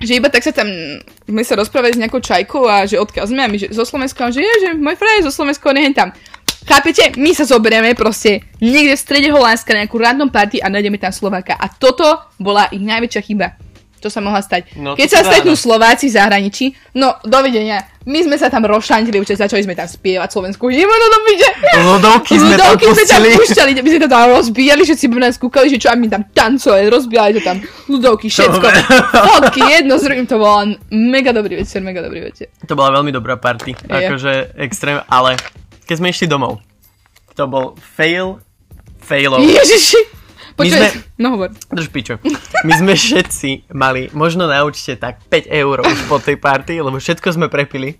že iba tak sa tam, sme sa rozprávali s nejakou čajkou a že odkiaľ sme a my že zo Slovenska, že je, že môj fraj je zo Slovenska, on tam. Chápete? My sa zoberieme proste niekde v strede Holandska na nejakú random party a nájdeme tam Slováka. A toto bola ich najväčšia chyba. Čo sa mohla stať. No, Keď to sa teda stretnú. Slováci v zahraničí, no dovidenia. My sme sa tam rozšantili, určite začali sme tam spievať slovenskú hymnu do piče. Ľudovky sme tam Ľudovky sme tam púšťali, my sme to tam rozbíjali, všetci by nás kúkali, že čo a my tam tancovali, rozbíjali to tam, ľudovky, všetko. Fotky, jedno z druhým, to bol mega dobrý večer, mega dobrý večer. To bola veľmi dobrá party. Je. Akože extrém, ale keď sme išli domov, to bol fail failov. Ježiši! Počuj, sme- no hovor. Drž pičo. My sme všetci mali možno na účte tak 5 eur už po tej party, lebo všetko sme prepili.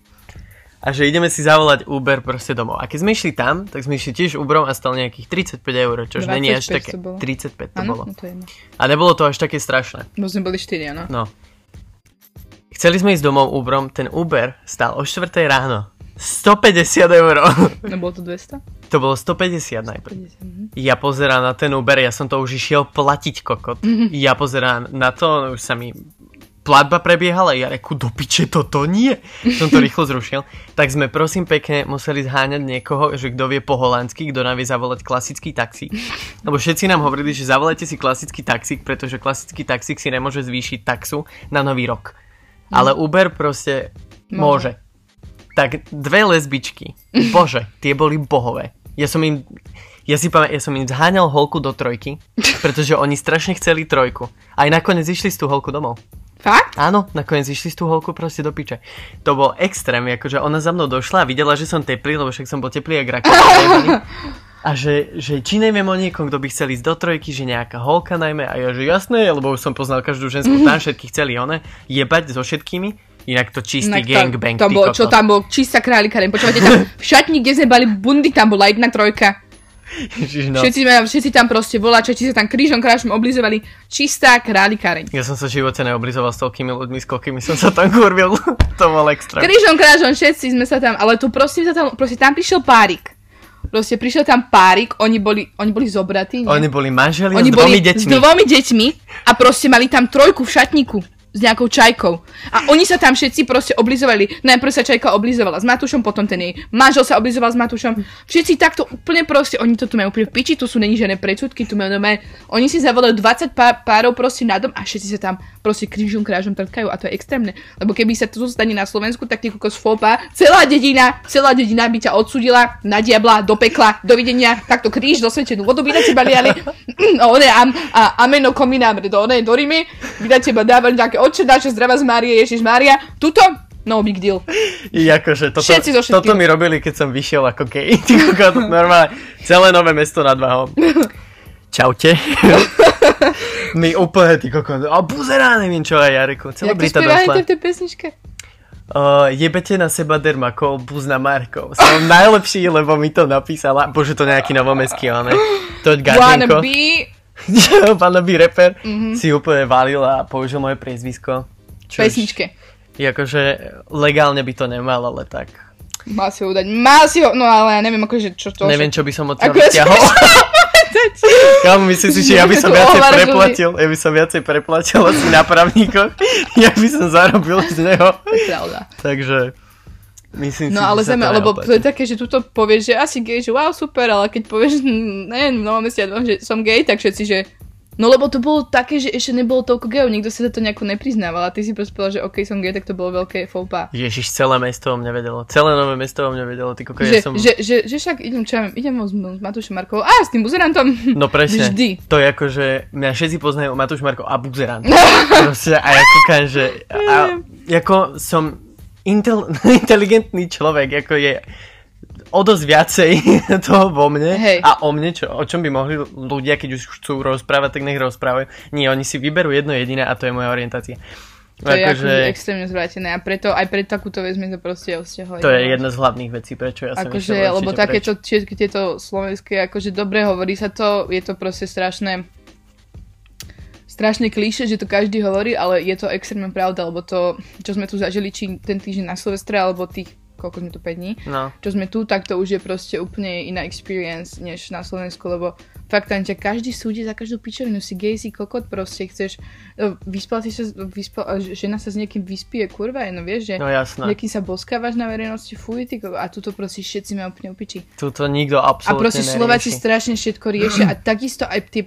A že ideme si zavolať Uber proste domov. A keď sme išli tam, tak sme išli tiež Uberom a stal nejakých 35 eur, čož není až 25 také. to bolo. 35 to Áno, bolo. no to je jedno. A nebolo to až také strašné. Bo sme boli štyri, áno. No. Chceli sme ísť domov Uberom, ten Uber stál o 4 ráno. 150 eur. No bolo to 200? to bolo 150 najprv. 50, mhm. Ja pozerám na ten Uber, ja som to už išiel platiť kokot. Mhm. Ja pozerám na to, už sa mi platba prebiehala, ja reku, do piče, toto nie. Som to rýchlo zrušil. Tak sme prosím pekne museli zháňať niekoho, že kto vie po holandsky, kto nám vie zavolať klasický taxík. Lebo všetci nám hovorili, že zavolajte si klasický taxík, pretože klasický taxík si nemôže zvýšiť taxu na nový rok. Ale Uber proste môže. Môže. Tak dve lesbičky, bože, tie boli bohové. Ja som im, ja si pamätám, ja som im zháňal holku do trojky, pretože oni strašne chceli trojku. Aj nakoniec išli z tú holku domov. Fakt? Áno, nakoniec išli z tú holku proste do piče. To bol extrém, akože ona za mnou došla a videla, že som teplý, lebo však som bol teplý jak raketa. A že, že či neviem o niekom, kto by chcel ísť do trojky, že nejaká holka najmä. A ja, že jasné, lebo už som poznal každú ženskú tam, všetky chceli one, jebať so všetkými. Inak to čistý Inak gangbang, to, to ty bolo, čo tam bol, čistá kráľika, počúvate tam, v šatni, kde sme bali bundy, tam bola jedna trojka. Ježiš, no. Všetci, sme, všetci tam proste voláčati sa tam krížom krážom oblizovali. Čistá kráľikareň. Ja som sa v živote neoblizoval s toľkými ľuďmi, s koľkými som sa tam kurvil. to bol extra. Krížom krážom všetci sme sa tam, ale tu prosím sa tam, proste tam prišiel párik. Proste prišiel tam párik, oni boli, oni boli zobratí, nie? Oni boli manželi Oni s dvomi deťmi. s dvomi deťmi a proste mali tam trojku v šatníku s nejakou čajkou. A oni sa tam všetci proste oblizovali. Najprv sa čajka oblizovala s Matúšom, potom ten jej manžel sa oblizoval s Matúšom. Všetci takto úplne proste, oni to tu majú úplne v piči, tu sú není žiadne predsudky, tu majú nové. Oni si zavolajú 20 pá- párov proste na dom a všetci sa tam proste krížom krážom trkajú a to je extrémne. Lebo keby sa to stane na Slovensku, tak ty kokos fópa, celá dedina, celá dedina by ťa odsudila na diabla, do pekla, dovidenia, takto kríž do svetenú vodu by na teba liali, a one am, a ameno kominám do one do Rimy, by na teba dávali nejaké oče naše zdravá z Márie, Ježiš Mária, tuto, no big deal. I akože toto, Všetci so všetkým. toto mi robili, keď som vyšiel ako gay. Ty normálne. Celé nové mesto nad Váhom. Čaute. My úplne, ty kokot. A buzerá, neviem čo aj Jariku. To Celebrita došla. v tej pesničke? Uh, jebete na seba dermakol, buz na Markov. Som najlepší, lebo mi to napísala. Bože, to nejaký novomestský, ale Toď Wanna Gardenko. be Pánovi rapper mm-hmm. si úplne valil a použil moje priezvisko. v pesničke. Je akože legálne by to nemal, ale tak. Má si ho dať, má si ho, no ale ja neviem akože čo to... Neviem, čo by som Ako ja vyťahol. Kámo, myslím si, že ja by som viacej preplatil, ja by som viacej preplatil asi na právnikoch, ja by som zarobil z neho. Pravda. Takže myslím si, No ale že sa zeme, lebo to je také, že tuto povieš, že asi gay, že wow, super, ale keď povieš, neviem, v novom meste, že som gay, tak všetci, že No lebo to bolo také, že ešte nebolo toľko gejov, nikto si za to nejako nepriznával a ty si proste povedal, že OK, som gay, tak to bolo veľké faux pas. Ježiš, celé mesto o mne vedelo. Celé nové mesto o mne vedelo. Ty koko, Že, ja som... že, že, že, však idem, čo ja viem, idem s, s Matúšom Markovou, a s tým buzerantom. No presne. Vždy. To je ako, že mňa všetci poznajú Matúš Marko a Buzerant. Proste a ja kúkam, že a, ako som intel, inteligentný človek, ako je o dosť viacej toho vo mne Hej. a o mne, čo, o čom by mohli ľudia, keď už chcú rozprávať, tak nech rozprávajú. Nie, oni si vyberú jedno jediné a to je moja orientácia. To je Akože, akože extrémne zvrátené a preto aj pre takúto vec sme sa proste osťahovali. to je jedna z hlavných vecí, prečo ja som Akože, lebo takéto všetky tieto slovenské, akože dobre hovorí sa to, je to proste strašné strašne klíše, že to každý hovorí, ale je to extrémne pravda, lebo to, čo sme tu zažili, či ten týždeň na Silvestre, alebo tých koľko sme tu 5 dní, No. čo sme tu, tak to už je proste úplne iná experience, než na Slovensku, lebo fakt tam ťa každý súdi za každú pičovinu, si gay, si kokot, proste chceš, e, vyspal si sa, vyspal, a žena sa s niekým vyspí, je kurva, no vieš, že No jasné. niekým sa boskávaš na verejnosti, fuj, ty a tuto proste všetci majú úplne upiči. Tuto nikto A absolútne proste Slováci strašne všetko riešia a takisto aj tie,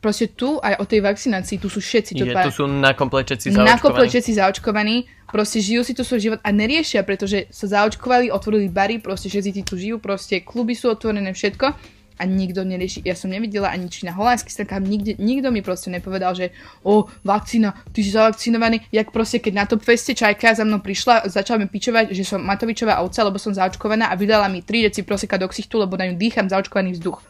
proste tu, aj o tej vakcinácii, tu sú všetci, Je, pá- tu sú na komplet všetci zaočkovaní. komplet všetci zaočkovaní, proste žijú si tu svoj život a neriešia, pretože sa zaočkovali, otvorili bary, proste všetci tu žijú, proste kluby sú otvorené, všetko a nikto nerieši. Ja som nevidela ani či na holandských stránkach, nikde, nikto mi proste nepovedal, že o, vakcína, ty si zavakcinovaný, jak proste keď na Top Feste Čajka za mnou prišla, začala mi pičovať, že som Matovičová ovca, lebo som zaočkovaná a vydala mi 3 deci proseka do ksichtu, lebo na ňu dýcham zaočkovaný vzduch.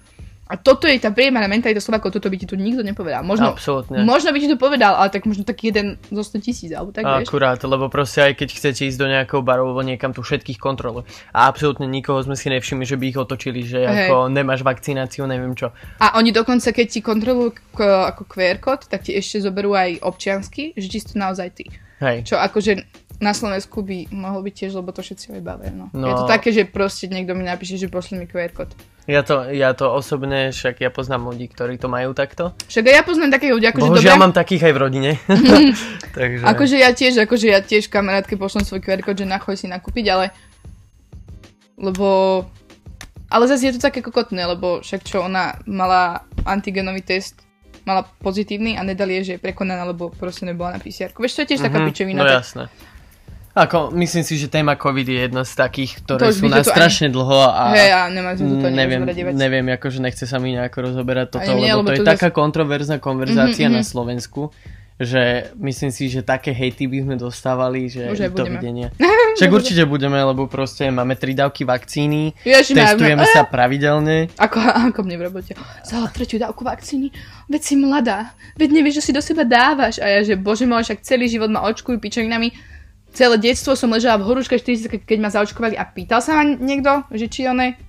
A toto je tá priemerná mentalita Slovákov, toto by ti tu nikto nepovedal. Možno, Absolútne. možno by ti to povedal, ale tak možno tak jeden zo 100 tisíc, alebo tak, vieš. Akurát, lebo proste aj keď chcete ísť do nejakého baru alebo niekam tu všetkých kontroluje. A absolútne nikoho sme si nevšimli, že by ich otočili, že Hej. ako nemáš vakcináciu, neviem čo. A oni dokonca, keď ti kontrolujú k- ako QR kód, tak ti ešte zoberú aj občiansky, že či si to naozaj ty. Hej. Čo akože na Slovensku by mohol byť tiež, lebo to všetci aj bavia. No. No. Je to také, že proste niekto mi napíše, že pošli mi QR kód. Ja to, ja to osobne, však ja poznám ľudí, ktorí to majú takto. Však ja poznám takých ľudí, akože Bohužiaľ dobre, mám takých aj v rodine. Takže... akože ja tiež, akože ja tiež kamarátke pošlem svoj QR kód, že nachoj si nakúpiť, ale lebo ale zase je to také kokotné, lebo však čo ona mala antigenový test, mala pozitívny a nedali jej, že je prekonaná, lebo proste nebola na PCR. Vieš, to je tiež taká Mhm, pičovina. No tak- jasné. Ako, myslím si, že téma COVID je jedna z takých, ktoré To sú to tu strašne dlho a Hej, a nemá to to neviem, neviem, akože nechce sa mi nejako rozoberať toto, Ani mne, lebo lebo to je to taká kontroverzná konverzácia Mhm, na mhm. Slovensku, že myslím si, že také hejty by sme dostávali, že Už aj budeme. dovidenia. Však určite budeme, lebo proste máme tri dávky vakcíny, Ježiš, testujeme máme- sa pravidelne. Ako, ako mne v robote. Za tretiu dávku vakcíny. Veď si mladá. Veď nevieš, že si do seba dávaš. A ja, že bože môj, však celý život ma očkujú pičovinami. Celé detstvo som ležala v horúčke 40, keď, ma zaočkovali a pýtal sa ma niekto, že či one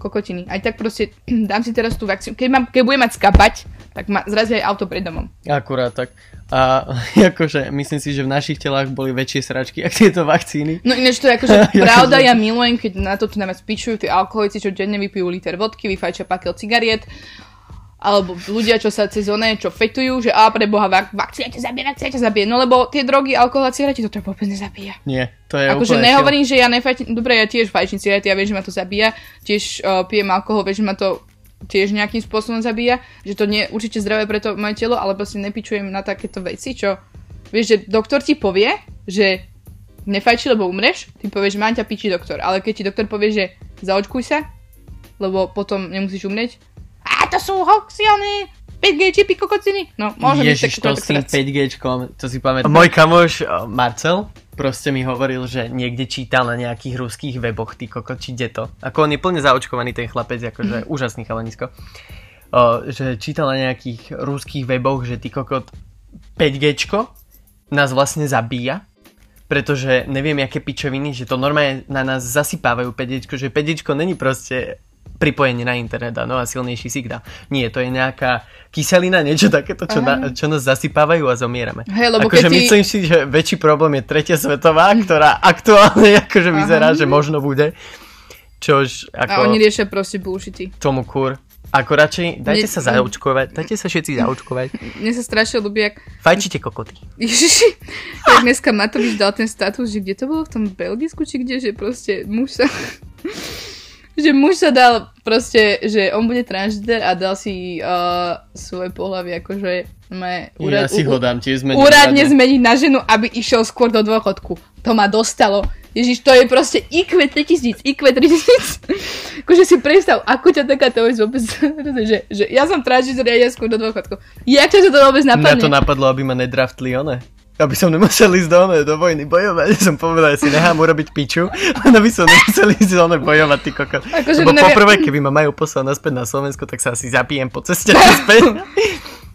kokotiny. Aj tak proste dám si teraz tú vakcínu. Keď, mám, keď budem mať skapať, tak ma zrazí aj auto pred domom. Akurát tak. A akože myslím si, že v našich telách boli väčšie sračky, ako tieto vakcíny. No ináč to je akože pravda, ja milujem, keď na to tu najviac pičujú tí alkoholici, čo denne vypijú liter vodky, vyfajčia pakel cigariet, alebo ľudia, čo sa cez oné, čo fetujú, že a pre boha, vak- vakcína ťa zabije, vakcína ťa zabije. No lebo tie drogy, alkohol a cigarety, to ťa vôbec nezabíja. Nie, to je Akože nehovorím, že ja nefajčím, dobre, ja tiež fajčím cigarety, ja viem, že ma to zabíja, tiež uh, pijem alkohol, viem, že ma to tiež nejakým spôsobom zabíja, že to nie určite zdravé pre to moje telo, ale proste nepičujem na takéto veci, čo, vieš, že doktor ti povie, že nefajči, lebo umreš, ty povieš, že mám ťa piči doktor, ale keď ti doktor povie, že zaočkuj sa, lebo potom nemusíš umrieť, a to sú hoxy, one, 5G čipy, kokociny, no, môžem byť Ježiš, to tak s tým srdce. 5Gčkom, to si pamätám. Môj kamoš uh, Marcel proste mi hovoril, že niekde čítal na nejakých ruských weboch, ty koko, či kde to. Ako on je plne zaočkovaný ten chlapec, akože Mhm. úžasný chalanisko. Uh, že čítal na nejakých ruských weboch, že ty kokot 5Gčko nás vlastne zabíja, pretože neviem, aké pičoviny, že to normálne na nás zasypávajú 5Gčko, že 5Gčko není proste pripojenie na internet, no a silnejší signál. Nie, to je nejaká kyselina, niečo takéto, čo, na, čo nás zasypávajú a zomierame. Hej, lebo akože ti- myslím si, že väčší problém je tretia svetová, ktorá aktuálne akože vyzerá, Aha. že možno bude. Čož ako A oni riešia proste bullshity. tomu kur. Ako radšej, dajte Ne- sa zaočkovať, dajte sa všetci zaočkovať. Mne sa strašne ľúbi, jak Fajčite kokoty. Ježiši, tak dneska Matovič dal ten status, že kde to bolo, v tom Belgicku, či kde, že proste muž sa... že muž sa dal proste, že on bude transgender a dal si uh, svoje pohľavie, akože me, ja si ho dám tiež zmeniť. úradne zmeniť na ženu, aby išiel skôr do dôchodku. To ma dostalo. Ježiš, to je proste IQ 3000, IQ 3000. akože si predstav, ako ťa takáto vec vôbec, že, že ja som transgender a ja skôr do dôchodku. Jak ťa to vôbec Mňa napadne? to napadlo, aby ma nedraftli one. Aby som nemusel ísť do, do vojny bojovať. Som povedal, že si nechám urobiť piču, len aby som nemusel ísť do bojovať, ty kokot. Akože Lebo neviem- poprvé, keby ma majú poslať naspäť na Slovensko, tak sa asi zapijem po ceste naspäť.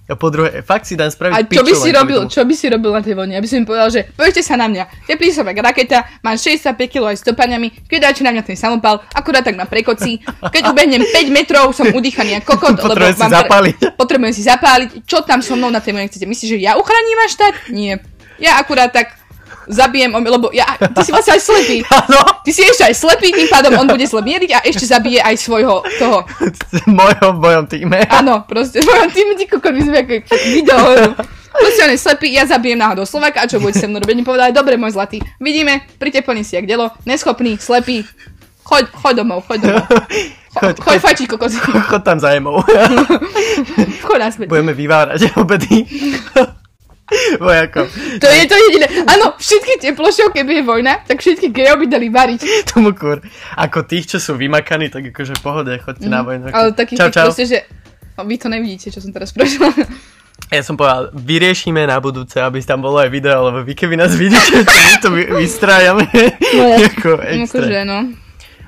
A po druhé, fakt si dám spraviť A čo by si robil, čo by si robil na tej vlne? Aby si mi povedal, že poďte sa na mňa. Teplý som jak raketa, mám 65 kg aj stopaniami, keď dáte na mňa ten samopal, akurát tak ma prekocí. Keď ubehnem 5 metrov, som udýchaný ako kokot, Potrebujem si zapáliť. Potrebujem si zapáliť. Čo tam so mnou na tej vlne chcete? Myslíš, že ja uchránim váš štát? Nie. Ja akurát tak zabijem, lebo ja, ty si vlastne aj slepý. Áno, Ty si ešte aj slepý, tým pádom on bude mieriť a ešte zabije aj svojho toho. v mojom, mojom týme. Áno, proste, v mojom týmu ty kokot, my sme ako video. Proste on je slepý, ja zabijem náhodou Slovaka a čo budete se mnou robiť? Mi povedali, dobre, môj zlatý, vidíme, príďte plný si jak delo, neschopný, slepý, choď, choď domov, choď domov. Cho, Choď, choď choď. fajčiť kokos, Chod tam za Emou. choď naspäť. Budeme vyvárať obedy. Vojakov. To je to jediné. Áno, všetky tie plošov, keby je vojna, tak všetky gejov by dali variť. Tomu kur. Ako tých, čo sú vymakaní, tak akože pohode, chodte na vojnu. Mhm. Ale takých čau, čau. proste, že... No, vy to nevidíte, čo som teraz prešla. Ja som povedal, vyriešime na budúce, aby tam bolo aj video, lebo vy keby nás vidíte, to my to vy- vystrájame. No ja- Ako extra. Akože, no.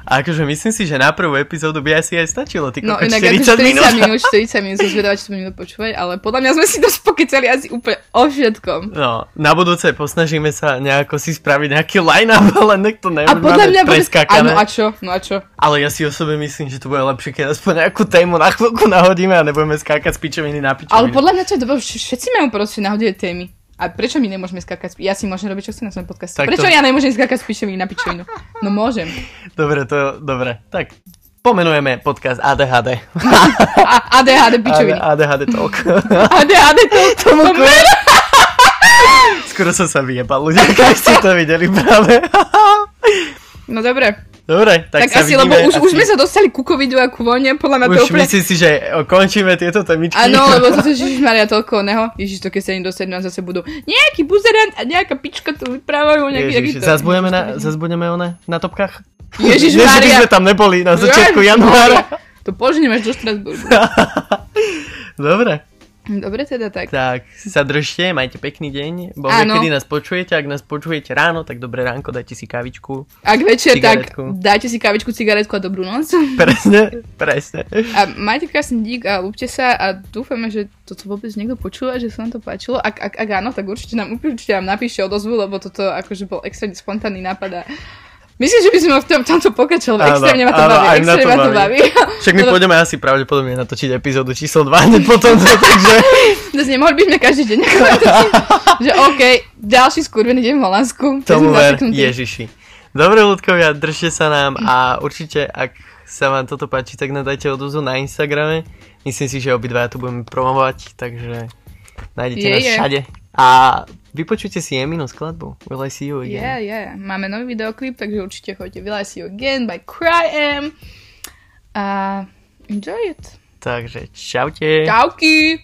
A akože myslím si, že na prvú epizódu by asi aj stačilo, ty No inak 40 40 minút. 40 minút, 40 minút som zvedavá, či to minút počúvať, ale podľa mňa sme si dosť pokecali asi úplne o všetkom. No, na budúce posnažíme sa nejako si spraviť nejaký line-up, ale nech to A nebude podľa mňa bude... Áno, a čo? No a čo? Ale ja si osobne myslím, že to bude lepšie, keď aspoň nejakú tému na chvíľku nahodíme a nebudeme skákať z pičoviny na pičovinu. Ale podľa mňa to je dobré, vš- všetci majú proste nahodie témy. A prečo my nemôžeme pi- Ja si môžem robiť, čo chcem na svojom podcaste. Tak Prečo to- ja nemôžem skákať z pičoviny na pičovinu? No môžem. Dobre, to dobre. Tak pomenujeme podcast ADHD. A ADHD pičoviny. ADHD Talk. ADHD to, to Skoro som sa vyjebal, ľudia, keď ste to videli práve. No dobre. Dobre, tak, Tak, sa asi, vidíme. lebo už, už asi- sme sa dostali ku covidu a ku vojne, podľa mňa to Už úplne... myslím si, že končíme tieto temičky. Áno, lebo toto je Maria toľko neho. Ježiš, to keď sa im dostať, nás zase budú nejaký buzerant a nejaká pička tu vyprávajú nejaký Ježiš, takýto. zas budeme, na, zas budeme one, na topkách? Ježiš Nie, že by Maria. sme tam neboli na začiatku januára. To poženiem až do Štrasburgu. Dobre, Dobre teda tak. tak sa držte, majte pekný deň. Bo Áno. kedy nás počujete, ak nás počujete ráno, tak dobré ránko, dajte si kávičku. Ak večer, tak Cigaretku. dajte si kavičku, cigaretku a dobrú noc. Presne, presne. A majte krásny dík a lúbte sa a dúfame, že toto vôbec niekto počúva, že sa vám to páčilo. Ak, ak, ak áno, tak určite nám, určite nám napíšte odozvu, lebo toto akože bol extrémne spontánny nápad a Myslím, že by sme v tom, tomto pokračovali. Extrémne ma to áno, baví. to Extrémne ma to baví. Však my Lebo- pôjdeme asi pravdepodobne natočiť epizódu číslo 2 hneď potom, takže... Dnes nemohli by sme každý deň natočiť, že OK, ďalší skurvený deň v Holandsku. Tomu ver. Ježiši. Dobre, ľudkovia, držte sa nám a určite, ak sa vám toto páči, tak nám dajte odozvu na Instagrame. Myslím si, že obidva tu budeme promovať, takže nájdete Je, nás všade. A vypočujte si Eminu skladbu. Will I see you again? Yeah, yeah. Máme nový videoklip, takže určite choďte. Will I see you again by Cry A enjoy it. Takže čaute. Čauky!